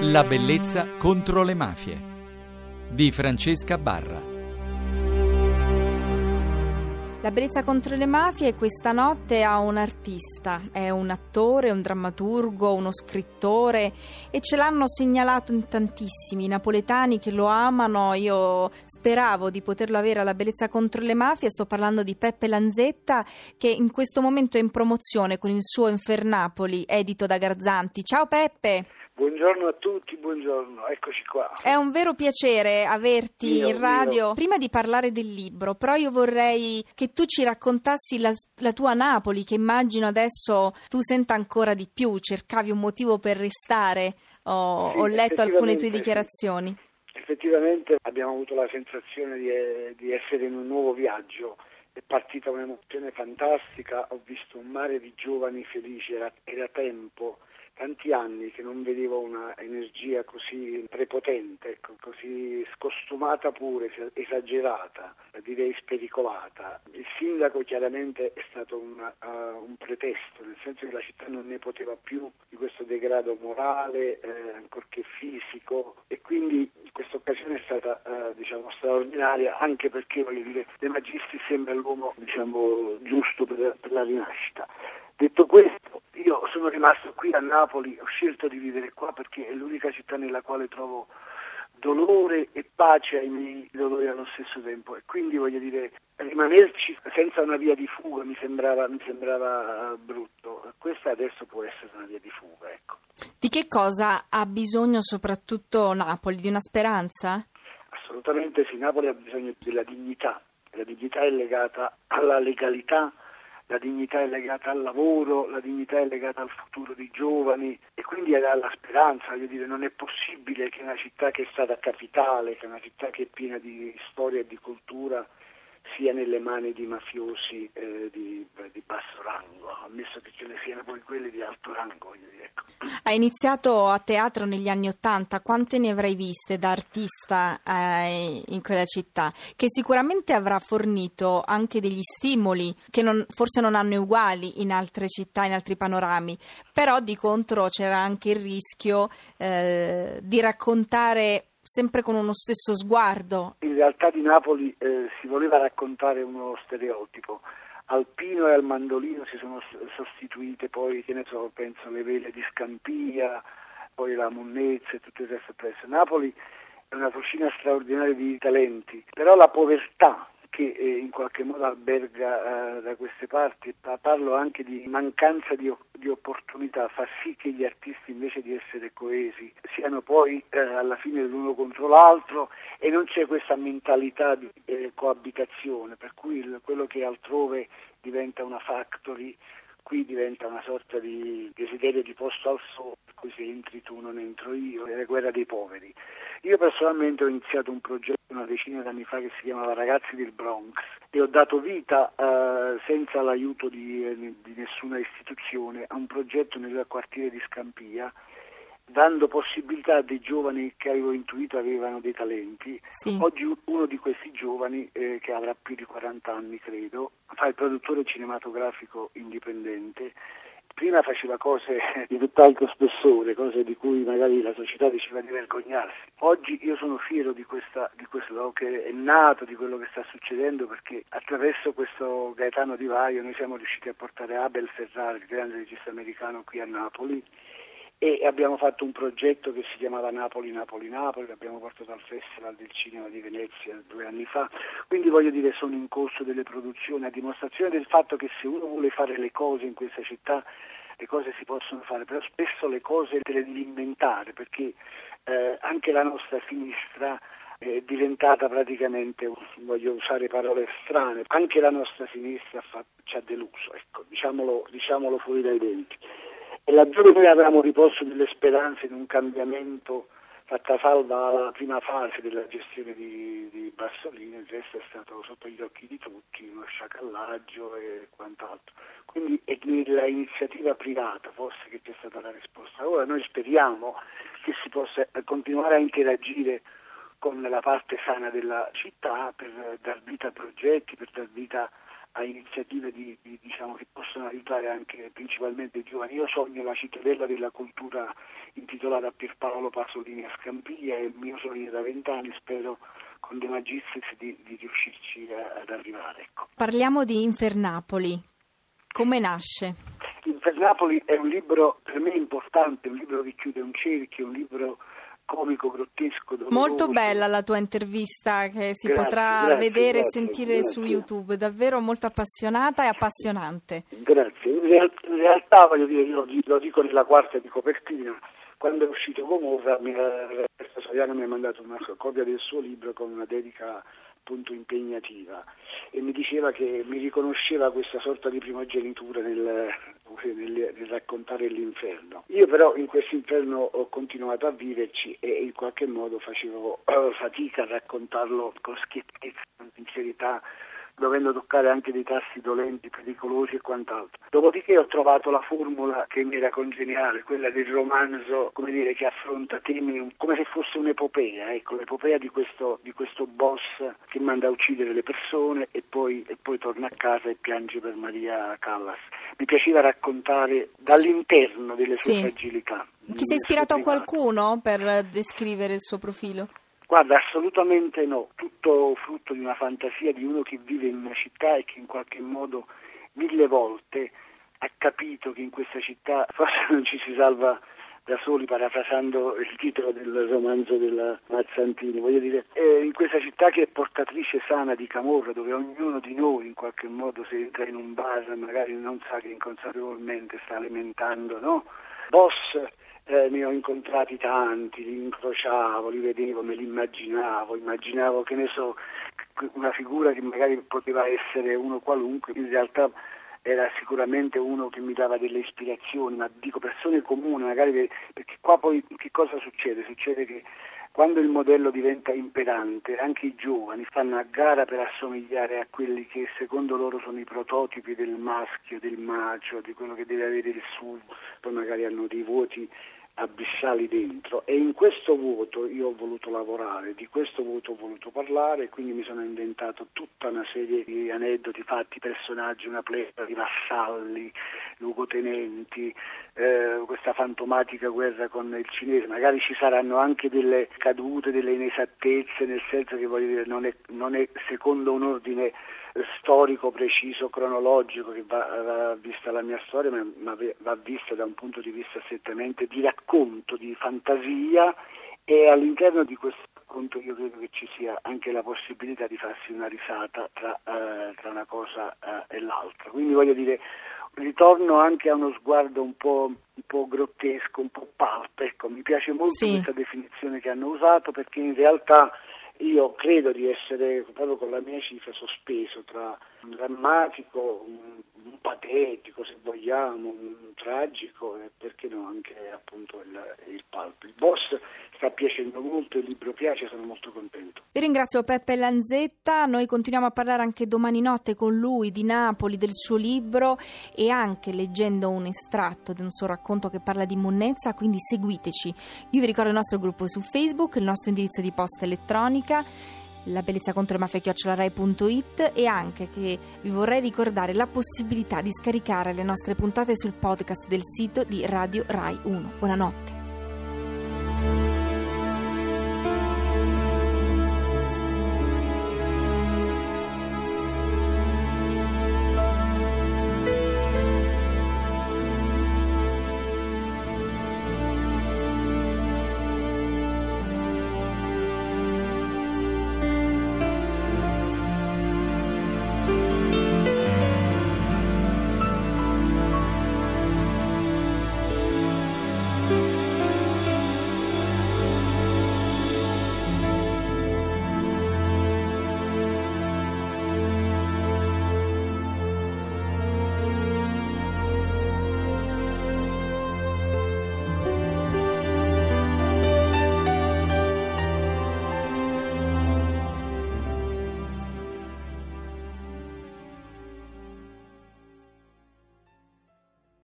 La bellezza contro le mafie di Francesca Barra. La bellezza contro le mafie questa notte ha un artista, è un attore, un drammaturgo, uno scrittore e ce l'hanno segnalato in tantissimi napoletani che lo amano. Io speravo di poterlo avere alla bellezza contro le mafie. Sto parlando di Peppe Lanzetta che in questo momento è in promozione con il suo Infernapoli edito da Garzanti. Ciao Peppe! Buongiorno a tutti, buongiorno, eccoci qua. È un vero piacere averti Mio, in radio. mio. Prima di parlare del libro, però io vorrei che tu ci raccontassi la, la tua Napoli, che immagino adesso tu senta ancora di più, cercavi un motivo per restare. Ho, Sì, ho letto alcune tue dichiarazioni. Effettivamente abbiamo avuto la sensazione di, di essere in un nuovo viaggio. È partita un'emozione fantastica, ho visto un mare di giovani felici, era, era tempo, tanti anni che non vedevo una energia così prepotente, ecco, così scostumata pure, esagerata, direi spericolata. Il sindaco chiaramente è stato una- uh, un pretesto, nel senso che la città non ne poteva più di questo degrado morale, eh, ancorché fisico, e quindi questa occasione è stata eh, diciamo, straordinaria anche perché dire, De Magistris sembra l'uomo diciamo, giusto per, per la rinascita. Detto questo, io sono rimasto qui a Napoli, ho scelto di vivere qua perché è l'unica città nella quale trovo dolore e pace ai miei dolori allo stesso tempo e quindi voglio dire rimanerci senza una via di fuga mi sembrava, mi sembrava brutto questa adesso può essere una via di fuga ecco. Di che cosa ha bisogno soprattutto Napoli? Di una speranza? assolutamente sì, Napoli ha bisogno della dignità la dignità è legata alla legalità la dignità è legata al lavoro, la dignità è legata al futuro dei giovani e quindi alla speranza, voglio dire, non è possibile che una città che è stata capitale, che è una città che è piena di storia e di cultura, sia nelle mani di mafiosi eh, di, di, basso rango, ammesso che ce ne siano poi quelli di alto rango. Ecco. Hai iniziato a teatro negli anni Ottanta, quante ne avrai viste da artista eh, in quella città? Che sicuramente avrà fornito anche degli stimoli che non, forse non hanno uguali in altre città, in altri panorami, però di contro c'era anche il rischio eh, di raccontare sempre con uno stesso sguardo. In realtà di Napoli eh, si voleva raccontare uno stereotipo. Al pino e al mandolino si sono sostituite poi, che ne so, penso le vele di Scampia, poi la monnezza e tutto il resto presso. Napoli è una fucina straordinaria di talenti, però la povertà che eh, in qualche modo alberga eh, da queste parti, parlo anche di mancanza di, di, opportunità, fa sì che gli artisti invece di essere coesi siano poi eh, alla fine l'uno contro l'altro e non c'è questa mentalità di eh, coabitazione, per cui il, quello che altrove diventa una factory qui diventa una sorta di desiderio di posto al sole, cui se entri tu non entro io, è la guerra dei poveri. Io personalmente ho iniziato un progetto una decina di anni fa che si chiamava Ragazzi del Bronx e ho dato vita eh, senza l'aiuto di, di nessuna istituzione a un progetto nel quartiere di Scampia dando possibilità a dei giovani che avevo intuito avevano dei talenti. Sì. Oggi uno di questi giovani, eh, che avrà più di 40 anni credo, fa il produttore cinematografico indipendente. Prima faceva cose di tutt'altro spessore, cose di cui magari la società diceva di vergognarsi. Oggi io sono fiero di, questa, di quello che è nato, di quello che sta succedendo, perché attraverso questo Gaetano Di Vaio noi siamo riusciti a portare Abel Ferrari, il grande regista americano, qui a Napoli e abbiamo fatto un progetto che si chiamava Napoli, Napoli, Napoli, l'abbiamo portato al Festival del Cinema di Venezia due anni fa, quindi voglio dire sono in corso delle produzioni a dimostrazione del fatto che se uno vuole fare le cose in questa città le cose si possono fare, però spesso le cose te le devi inventare perché eh, anche la nostra sinistra è diventata praticamente, voglio usare parole strane, anche la nostra sinistra fa, ci ha deluso, ecco, diciamolo, diciamolo fuori dai denti. E laddove noi avevamo riposto delle speranze in un cambiamento fatta salva la prima fase della gestione di, di Bassolini, il resto è stato sotto gli occhi di tutti, uno sciacallaggio e quant'altro. Quindi è nell'iniziativa privata forse che c'è stata la risposta. Ora noi speriamo che si possa continuare a interagire con la parte sana della città per dar vita a progetti, per dar vita a iniziative di, di, diciamo, che possono aiutare anche principalmente i giovani. Io sogno la cittadella della cultura intitolata a Pierpaolo Pasolini a Scampiglia, è il mio sogno da vent'anni, spero con De Magistris di, di riuscirci a, ad arrivare. Ecco. Parliamo di Infernapoli, come nasce? Infernapoli è un libro per me importante, un libro che chiude un cerchio, un libro comico, grottesco. Molto bella la tua intervista che si Grazie, potrà grazie, vedere grazie, e sentire su YouTube, davvero molto appassionata e appassionante. Grazie. In, real- in realtà, voglio dire, io lo dico, lo dico nella quarta di copertina, quando è uscito Gomorra, Roberto Soriano mi ha mandato una copia del suo libro con una dedica appunto impegnativa e mi diceva che mi riconosceva questa sorta di primogenitura nel, nel- nel raccontare l'inferno. Io però in questo inferno ho continuato a viverci e in qualche modo facevo eh, fatica a raccontarlo con schiettezza, con sincerità, dovendo toccare anche dei tassi dolenti, pericolosi e quant'altro. Dopodiché ho trovato la formula che mi era congeniale, quella del romanzo, come dire, che affronta temi come se fosse un'epopea, ecco, l'epopea di questo, di questo boss che manda a uccidere le persone e poi, e poi torna a casa e piange per Maria Callas. Mi piaceva raccontare dall'interno delle sue Sì. fragilità. Ti sei ispirato a qualcuno per descrivere il suo profilo? Guarda, assolutamente no, tutto frutto di una fantasia di uno che vive in una città e che in qualche modo mille volte ha capito che in questa città forse non ci si salva da soli, parafrasando il titolo del romanzo della Mazzantini, voglio dire, in questa città che è portatrice sana di camorra, dove ognuno di noi in qualche modo se entra in un bar magari non sa che inconsapevolmente sta alimentando, no? Boss eh, ne ho incontrati tanti, li incrociavo, li vedevo, me li immaginavo, immaginavo che ne so, una figura che magari poteva essere uno qualunque, in realtà era sicuramente uno che mi dava delle ispirazioni, ma dico persone comuni, magari per- perché qua poi che cosa succede? Succede che quando il modello diventa imperante, anche i giovani fanno a gara per assomigliare a quelli che secondo loro sono i prototipi del maschio, del macio, di quello che deve avere il suo, poi magari hanno dei voti abissali dentro. E in questo vuoto io ho voluto lavorare, di questo vuoto ho voluto parlare quindi mi sono inventato tutta una serie di aneddoti, fatti, personaggi, una pletora di vassalli, luogotenenti, eh, questa fantomatica guerra con il cinese, magari ci saranno anche delle cadute, delle inesattezze, nel senso che voglio dire non è, non è secondo un ordine storico preciso, cronologico che va, va vista la mia storia, ma, ma va vista da un punto di vista strettamente di racconto, di fantasia e all'interno di questo racconto io credo che ci sia anche la possibilità di farsi una risata tra, eh, tra una cosa eh, e l'altra. Quindi voglio dire, ritorno anche a uno sguardo un po', un po' grottesco, un po' pulp, ecco, mi piace molto Sì. questa definizione che hanno usato perché in realtà io credo di essere proprio con la mia cifra sospeso tra un drammatico, un, un patetico se vogliamo, un tragico e perché no anche appunto il, il pulp. Il boss sta piacendo molto, il libro piace, sono molto contento. Io ringrazio Peppe Lanzetta, noi continuiamo a parlare anche domani notte con lui di Napoli, del suo libro e anche leggendo un estratto di un suo racconto che parla di monnezza, quindi seguiteci. Io vi ricordo il nostro gruppo su Facebook, il nostro indirizzo di posta elettronica la bellezza contro le mafie chiocciolarai.it e anche che vi vorrei ricordare la possibilità di scaricare le nostre puntate sul podcast del sito di Radio Rai 1. Buonanotte.